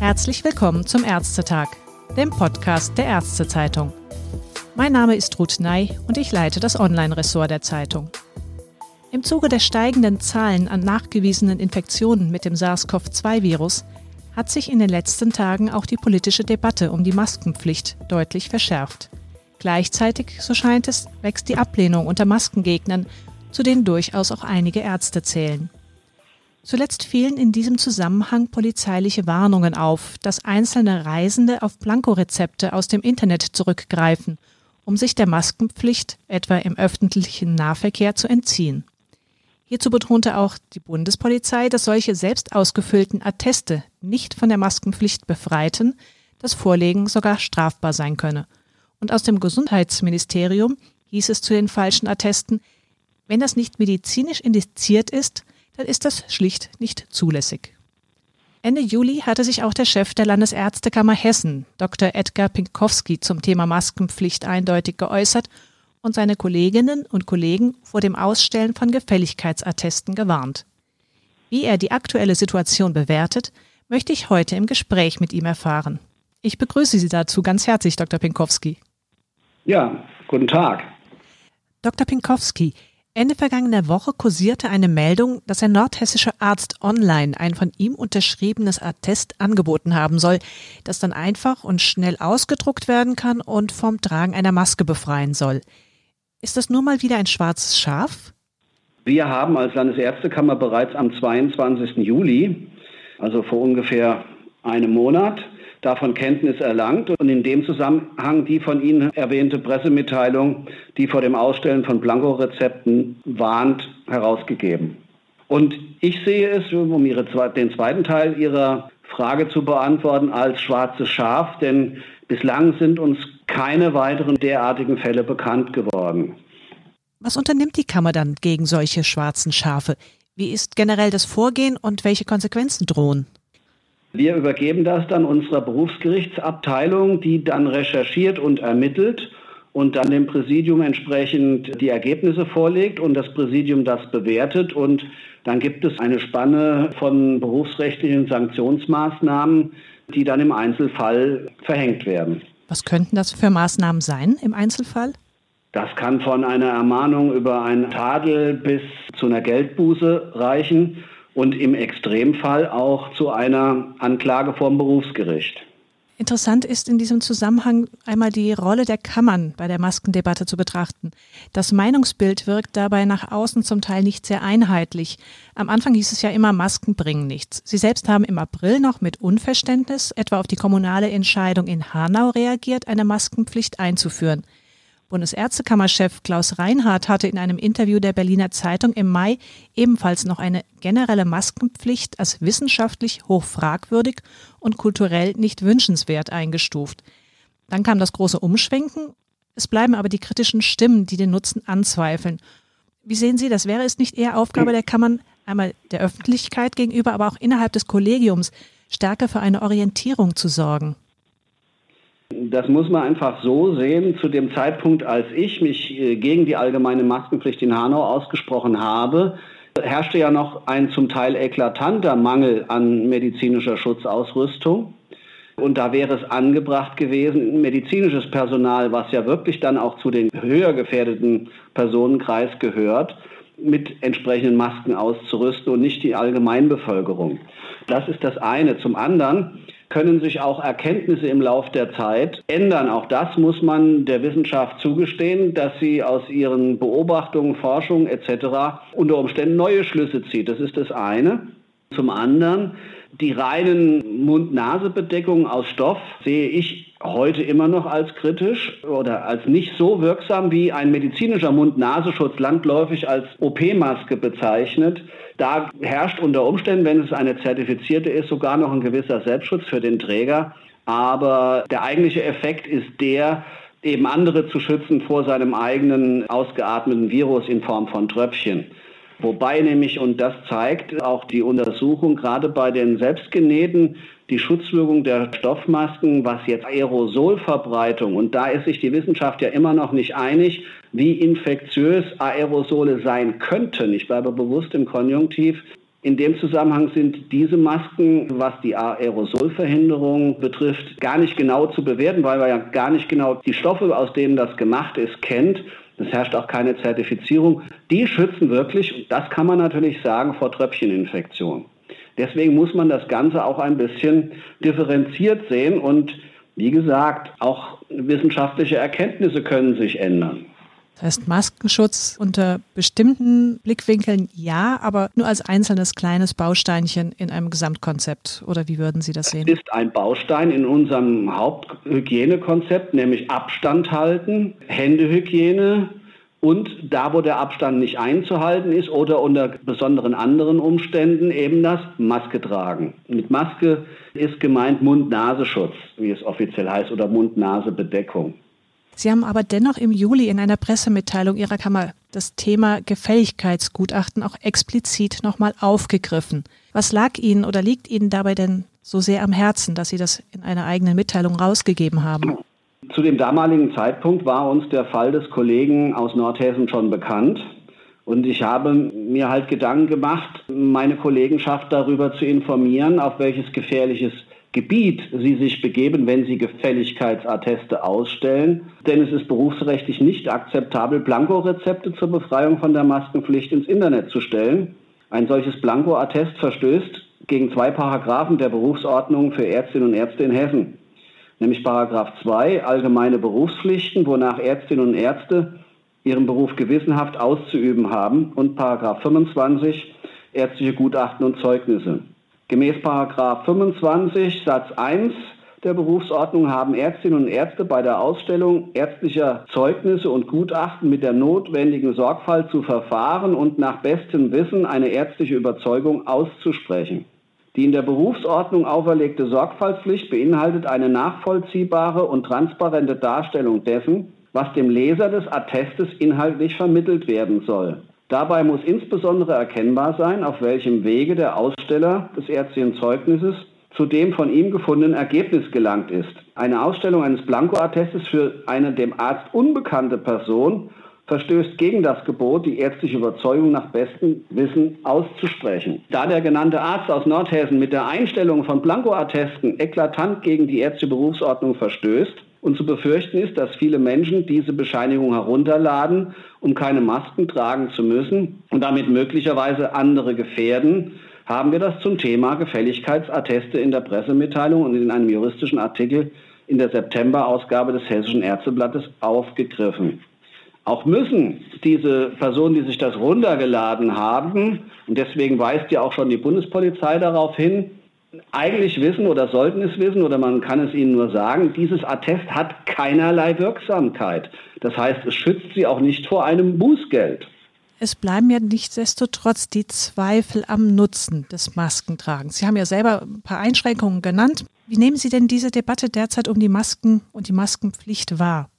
Herzlich willkommen zum Ärztetag, dem Podcast der Ärztezeitung. Mein Name ist Ruth Ney und ich leite das Online-Ressort der Zeitung. Im Zuge der steigenden Zahlen an nachgewiesenen Infektionen mit dem SARS-CoV-2-Virus hat sich in den letzten Tagen auch die politische Debatte um die Maskenpflicht deutlich verschärft. Gleichzeitig, so scheint es, wächst die Ablehnung unter Maskengegnern, zu denen durchaus auch einige Ärzte zählen. Zuletzt fielen in diesem Zusammenhang polizeiliche Warnungen auf, dass einzelne Reisende auf Blankorezepte aus dem Internet zurückgreifen, um sich der Maskenpflicht etwa im öffentlichen Nahverkehr zu entziehen. Hierzu betonte auch die Bundespolizei, dass solche selbst ausgefüllten Atteste nicht von der Maskenpflicht befreiten, das Vorlegen sogar strafbar sein könne. Und aus dem Gesundheitsministerium hieß es zu den falschen Attesten, wenn das nicht medizinisch indiziert ist, dann ist das schlicht nicht zulässig. Ende Juli hatte sich auch der Chef der Landesärztekammer Hessen, Dr. Edgar Pinkowski, zum Thema Maskenpflicht eindeutig geäußert und seine Kolleginnen und Kollegen vor dem Ausstellen von Gefälligkeitsattesten gewarnt. Wie er die aktuelle Situation bewertet, möchte ich heute im Gespräch mit ihm erfahren. Ich begrüße Sie dazu ganz herzlich, Dr. Pinkowski. Ja, guten Tag. Dr. Pinkowski, Ende vergangener Woche kursierte eine Meldung, dass ein nordhessischer Arzt online ein von ihm unterschriebenes Attest angeboten haben soll, das dann einfach und schnell ausgedruckt werden kann und vom Tragen einer Maske befreien soll. Ist das nur mal wieder ein schwarzes Schaf? Wir haben als Landesärztekammer bereits am 22. Juli, also vor ungefähr einem Monat, davon Kenntnis erlangt und in dem Zusammenhang die von Ihnen erwähnte Pressemitteilung, die vor dem Ausstellen von Blankorezepten warnt, herausgegeben. Und ich sehe es, um Ihre, den zweiten Teil Ihrer Frage zu beantworten, als schwarzes Schaf, denn bislang sind uns keine weiteren derartigen Fälle bekannt geworden. Was unternimmt die Kammer dann gegen solche schwarzen Schafe? Wie ist generell das Vorgehen und welche Konsequenzen drohen? Wir übergeben das dann unserer Berufsgerichtsabteilung, die dann recherchiert und ermittelt und dann dem Präsidium entsprechend die Ergebnisse vorlegt und das Präsidium das bewertet und dann gibt es eine Spanne von berufsrechtlichen Sanktionsmaßnahmen, die dann im Einzelfall verhängt werden. Was könnten das für Maßnahmen sein im Einzelfall? Das kann von einer Ermahnung über einen Tadel bis zu einer Geldbuße reichen und im Extremfall auch zu einer Anklage vorm Berufsgericht. Interessant ist in diesem Zusammenhang einmal die Rolle der Kammern bei der Maskendebatte zu betrachten. Das Meinungsbild wirkt dabei nach außen zum Teil nicht sehr einheitlich. Am Anfang hieß es ja immer, Masken bringen nichts. Sie selbst haben im April noch mit Unverständnis etwa auf die kommunale Entscheidung in Hanau reagiert, eine Maskenpflicht einzuführen. Bundesärztekammerchef Klaus Reinhardt hatte in einem Interview der Berliner Zeitung im Mai ebenfalls noch eine generelle Maskenpflicht als wissenschaftlich hoch fragwürdig und kulturell nicht wünschenswert eingestuft. Dann kam das große Umschwenken. Es bleiben aber die kritischen Stimmen, die den Nutzen anzweifeln. Wie sehen Sie das? Wäre es nicht eher Aufgabe der Kammern, einmal der Öffentlichkeit gegenüber, aber auch innerhalb des Kollegiums, stärker für eine Orientierung zu sorgen? Das muss man einfach so sehen. Zu dem Zeitpunkt, als ich mich äh, gegen die allgemeine Maskenpflicht in Hanau ausgesprochen habe, herrschte ja noch ein zum Teil eklatanter Mangel an medizinischer Schutzausrüstung. Und da wäre es angebracht gewesen, medizinisches Personal, was ja wirklich dann auch zu den höher gefährdeten Personenkreis gehört, mit entsprechenden Masken auszurüsten und nicht die Allgemeinbevölkerung. Das ist das eine. Zum anderen können sich auch Erkenntnisse im Lauf der Zeit ändern. Auch das muss man der Wissenschaft zugestehen, dass sie aus ihren Beobachtungen, Forschungen etc. unter Umständen neue Schlüsse zieht. Das ist das eine. Zum anderen die reinen Mund-Nase-Bedeckungen aus Stoff sehe ich heute immer noch als kritisch oder als nicht so wirksam wie ein medizinischer Mund-Nasenschutz landläufig als OP-Maske bezeichnet. Da herrscht unter Umständen, wenn es eine zertifizierte ist, sogar noch ein gewisser Selbstschutz für den Träger. Aber der eigentliche Effekt ist der, eben andere zu schützen vor seinem eigenen ausgeatmeten Virus in Form von Tröpfchen. Wobei nämlich, und das zeigt auch die Untersuchung, gerade bei den Selbstgenähten, die Schutzwirkung der Stoffmasken, was jetzt Aerosolverbreitung, und da ist sich die Wissenschaft ja immer noch nicht einig, wie infektiös Aerosole sein könnten. Ich bleibe bewusst im Konjunktiv. In dem Zusammenhang sind diese Masken, was die Aerosolverhinderung betrifft, gar nicht genau zu bewerten, weil man ja gar nicht genau die Stoffe, aus denen das gemacht ist, kennt. Es herrscht auch keine Zertifizierung. Die schützen wirklich, das kann man natürlich sagen, vor Tröpfcheninfektion. Deswegen muss man das Ganze auch ein bisschen differenziert sehen und wie gesagt, auch wissenschaftliche Erkenntnisse können sich ändern. Das heißt, Maskenschutz unter bestimmten Blickwinkeln ja, aber nur als einzelnes kleines Bausteinchen in einem Gesamtkonzept. Oder wie würden Sie das sehen? Es ist ein Baustein in unserem Haupthygienekonzept, nämlich Abstand halten, Händehygiene, und da, wo der Abstand nicht einzuhalten ist oder unter besonderen anderen Umständen eben das Maske tragen. Mit Maske ist gemeint Mund-Nasenschutz, wie es offiziell heißt, oder Mund-Nase-Bedeckung. Sie haben aber dennoch im Juli in einer Pressemitteilung Ihrer Kammer das Thema Gefälligkeitsgutachten auch explizit nochmal aufgegriffen. Was lag Ihnen oder liegt Ihnen dabei denn so sehr am Herzen, dass Sie das in einer eigenen Mitteilung rausgegeben haben? Zu dem damaligen Zeitpunkt war uns der Fall des Kollegen aus Nordhessen schon bekannt. Und ich habe mir halt Gedanken gemacht, meine Kollegenschaft darüber zu informieren, auf welches gefährliches Gebiet sie sich begeben, wenn sie Gefälligkeitsatteste ausstellen. Denn es ist berufsrechtlich nicht akzeptabel, Blankorezepte zur Befreiung von der Maskenpflicht ins Internet zu stellen. Ein solches Blankoattest verstößt gegen zwei Paragraphen der Berufsordnung für Ärztinnen und Ärzte in Hessen. Nämlich Paragraph 2 allgemeine Berufspflichten, wonach Ärztinnen und Ärzte ihren Beruf gewissenhaft auszuüben haben und Paragraph 25 ärztliche Gutachten und Zeugnisse. Gemäß Paragraph 25 Satz 1 der Berufsordnung haben Ärztinnen und Ärzte bei der Ausstellung ärztlicher Zeugnisse und Gutachten mit der notwendigen Sorgfalt zu verfahren und nach bestem Wissen eine ärztliche Überzeugung auszusprechen. Die in der Berufsordnung auferlegte Sorgfaltspflicht beinhaltet eine nachvollziehbare und transparente Darstellung dessen, was dem Leser des Attestes inhaltlich vermittelt werden soll. Dabei muss insbesondere erkennbar sein, auf welchem Wege der Aussteller des ärztlichen Zeugnisses zu dem von ihm gefundenen Ergebnis gelangt ist. Eine Ausstellung eines Blankoattestes für eine dem Arzt unbekannte Person verstößt gegen das Gebot, die ärztliche Überzeugung nach bestem Wissen auszusprechen. Da der genannte Arzt aus Nordhessen mit der Einstellung von Blankoattesten eklatant gegen die ärztliche Berufsordnung verstößt, und zu befürchten ist, dass viele Menschen diese Bescheinigung herunterladen, um keine Masken tragen zu müssen und damit möglicherweise andere gefährden, haben wir das zum Thema Gefälligkeitsatteste in der Pressemitteilung und in einem juristischen Artikel in der September-Ausgabe des Hessischen Ärzteblattes aufgegriffen. Auch müssen diese Personen, die sich das runtergeladen haben, und deswegen weist ja auch schon die Bundespolizei darauf hin, eigentlich wissen oder sollten es wissen oder man kann es ihnen nur sagen, dieses Attest hat keinerlei Wirksamkeit. Das heißt, es schützt sie auch nicht vor einem Bußgeld. Es bleiben ja nichtsdestotrotz die Zweifel am Nutzen des Maskentragens. Sie haben ja selber ein paar Einschränkungen genannt. Wie nehmen Sie denn diese Debatte derzeit um die Masken und die Maskenpflicht wahr?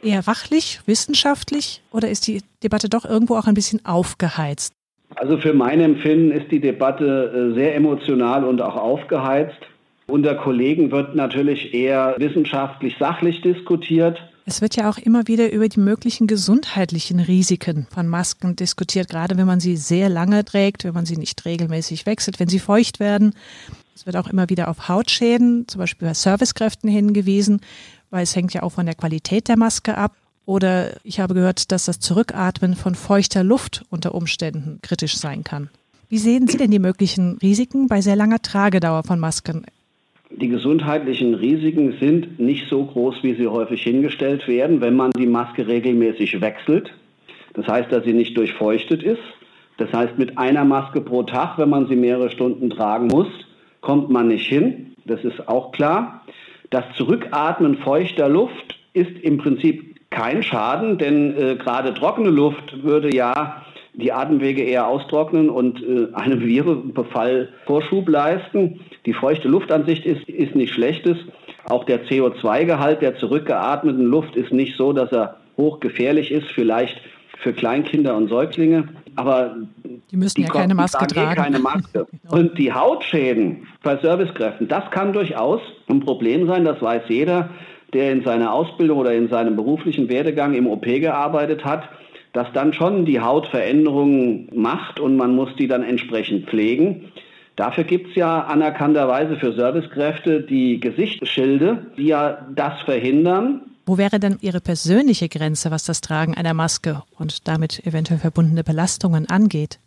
Eher wachlich, wissenschaftlich oder ist die Debatte doch irgendwo auch ein bisschen aufgeheizt? Also für mein Empfinden ist die Debatte äh, sehr emotional und auch aufgeheizt. Unter Kollegen wird natürlich eher wissenschaftlich sachlich diskutiert. Es wird ja auch immer wieder über die möglichen gesundheitlichen Risiken von Masken diskutiert, gerade wenn man sie sehr lange trägt, wenn man sie nicht regelmäßig wechselt, wenn sie feucht werden. Es wird auch immer wieder auf Hautschäden, zum Beispiel bei Servicekräften hingewiesen, weil es hängt ja auch von der Qualität der Maske ab. Oder ich habe gehört, dass das Zurückatmen von feuchter Luft unter Umständen kritisch sein kann. Wie sehen Sie denn die möglichen Risiken bei sehr langer Tragedauer von Masken? Die gesundheitlichen Risiken sind nicht so groß, wie sie häufig hingestellt werden, wenn man die Maske regelmäßig wechselt. Das heißt, dass sie nicht durchfeuchtet ist. Das heißt, mit einer Maske pro Tag, wenn man sie mehrere Stunden tragen muss, kommt man nicht hin. Das ist auch klar. Das Zurückatmen feuchter Luft ist im Prinzip kein Schaden, denn äh, gerade trockene Luft würde ja die Atemwege eher austrocknen und äh, einem Virenbefall Vorschub leisten. Die feuchte Luft an sich ist, ist nicht schlechtes. Auch der CO2-Gehalt der zurückgeatmeten Luft ist nicht so, dass er hochgefährlich ist, vielleicht für Kleinkinder und Säuglinge. Aber Die müssen ja keine Maske tragen. keine Maske. Und die Hautschäden bei Servicekräften, das kann durchaus ein Problem sein, das weiß jeder, der in seiner Ausbildung oder in seinem beruflichen Werdegang im OP gearbeitet hat, dass dann schon die Haut Veränderungen macht und man muss die dann entsprechend pflegen. Dafür gibt es ja anerkannterweise für Servicekräfte die Gesichtsschilde, die ja das verhindern. Wo wäre denn Ihre persönliche Grenze, was das Tragen einer Maske und damit eventuell verbundene Belastungen angeht?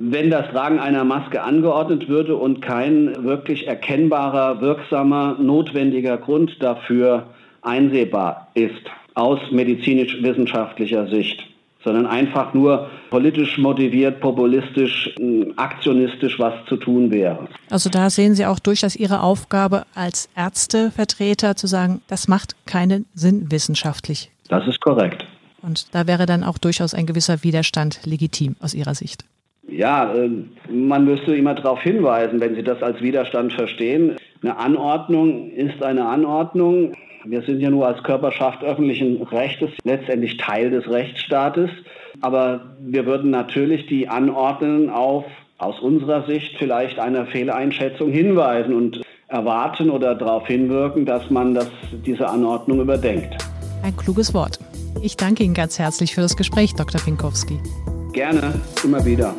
Wenn das Tragen einer Maske angeordnet würde und kein wirklich erkennbarer, wirksamer, notwendiger Grund dafür einsehbar ist, aus medizinisch-wissenschaftlicher Sicht, sondern einfach nur politisch motiviert, populistisch, äh, aktionistisch was zu tun wäre. Also da sehen Sie auch durchaus Ihre Aufgabe als Ärztevertreter zu sagen, das macht keinen Sinn wissenschaftlich. Das ist korrekt. Und da wäre dann auch durchaus ein gewisser Widerstand legitim aus Ihrer Sicht. Ja, äh, man müsste immer darauf hinweisen, wenn Sie das als Widerstand verstehen. Eine Anordnung ist eine Anordnung. Wir sind ja nur als Körperschaft öffentlichen Rechtes letztendlich Teil des Rechtsstaates. Aber wir würden natürlich die Anordnungen auf aus unserer Sicht vielleicht einer Fehleinschätzung hinweisen und erwarten oder darauf hinwirken, dass man das, diese Anordnung überdenkt. Ein kluges Wort. Ich danke Ihnen ganz herzlich für das Gespräch, Dr. Pinkowski. Gerne, immer wieder.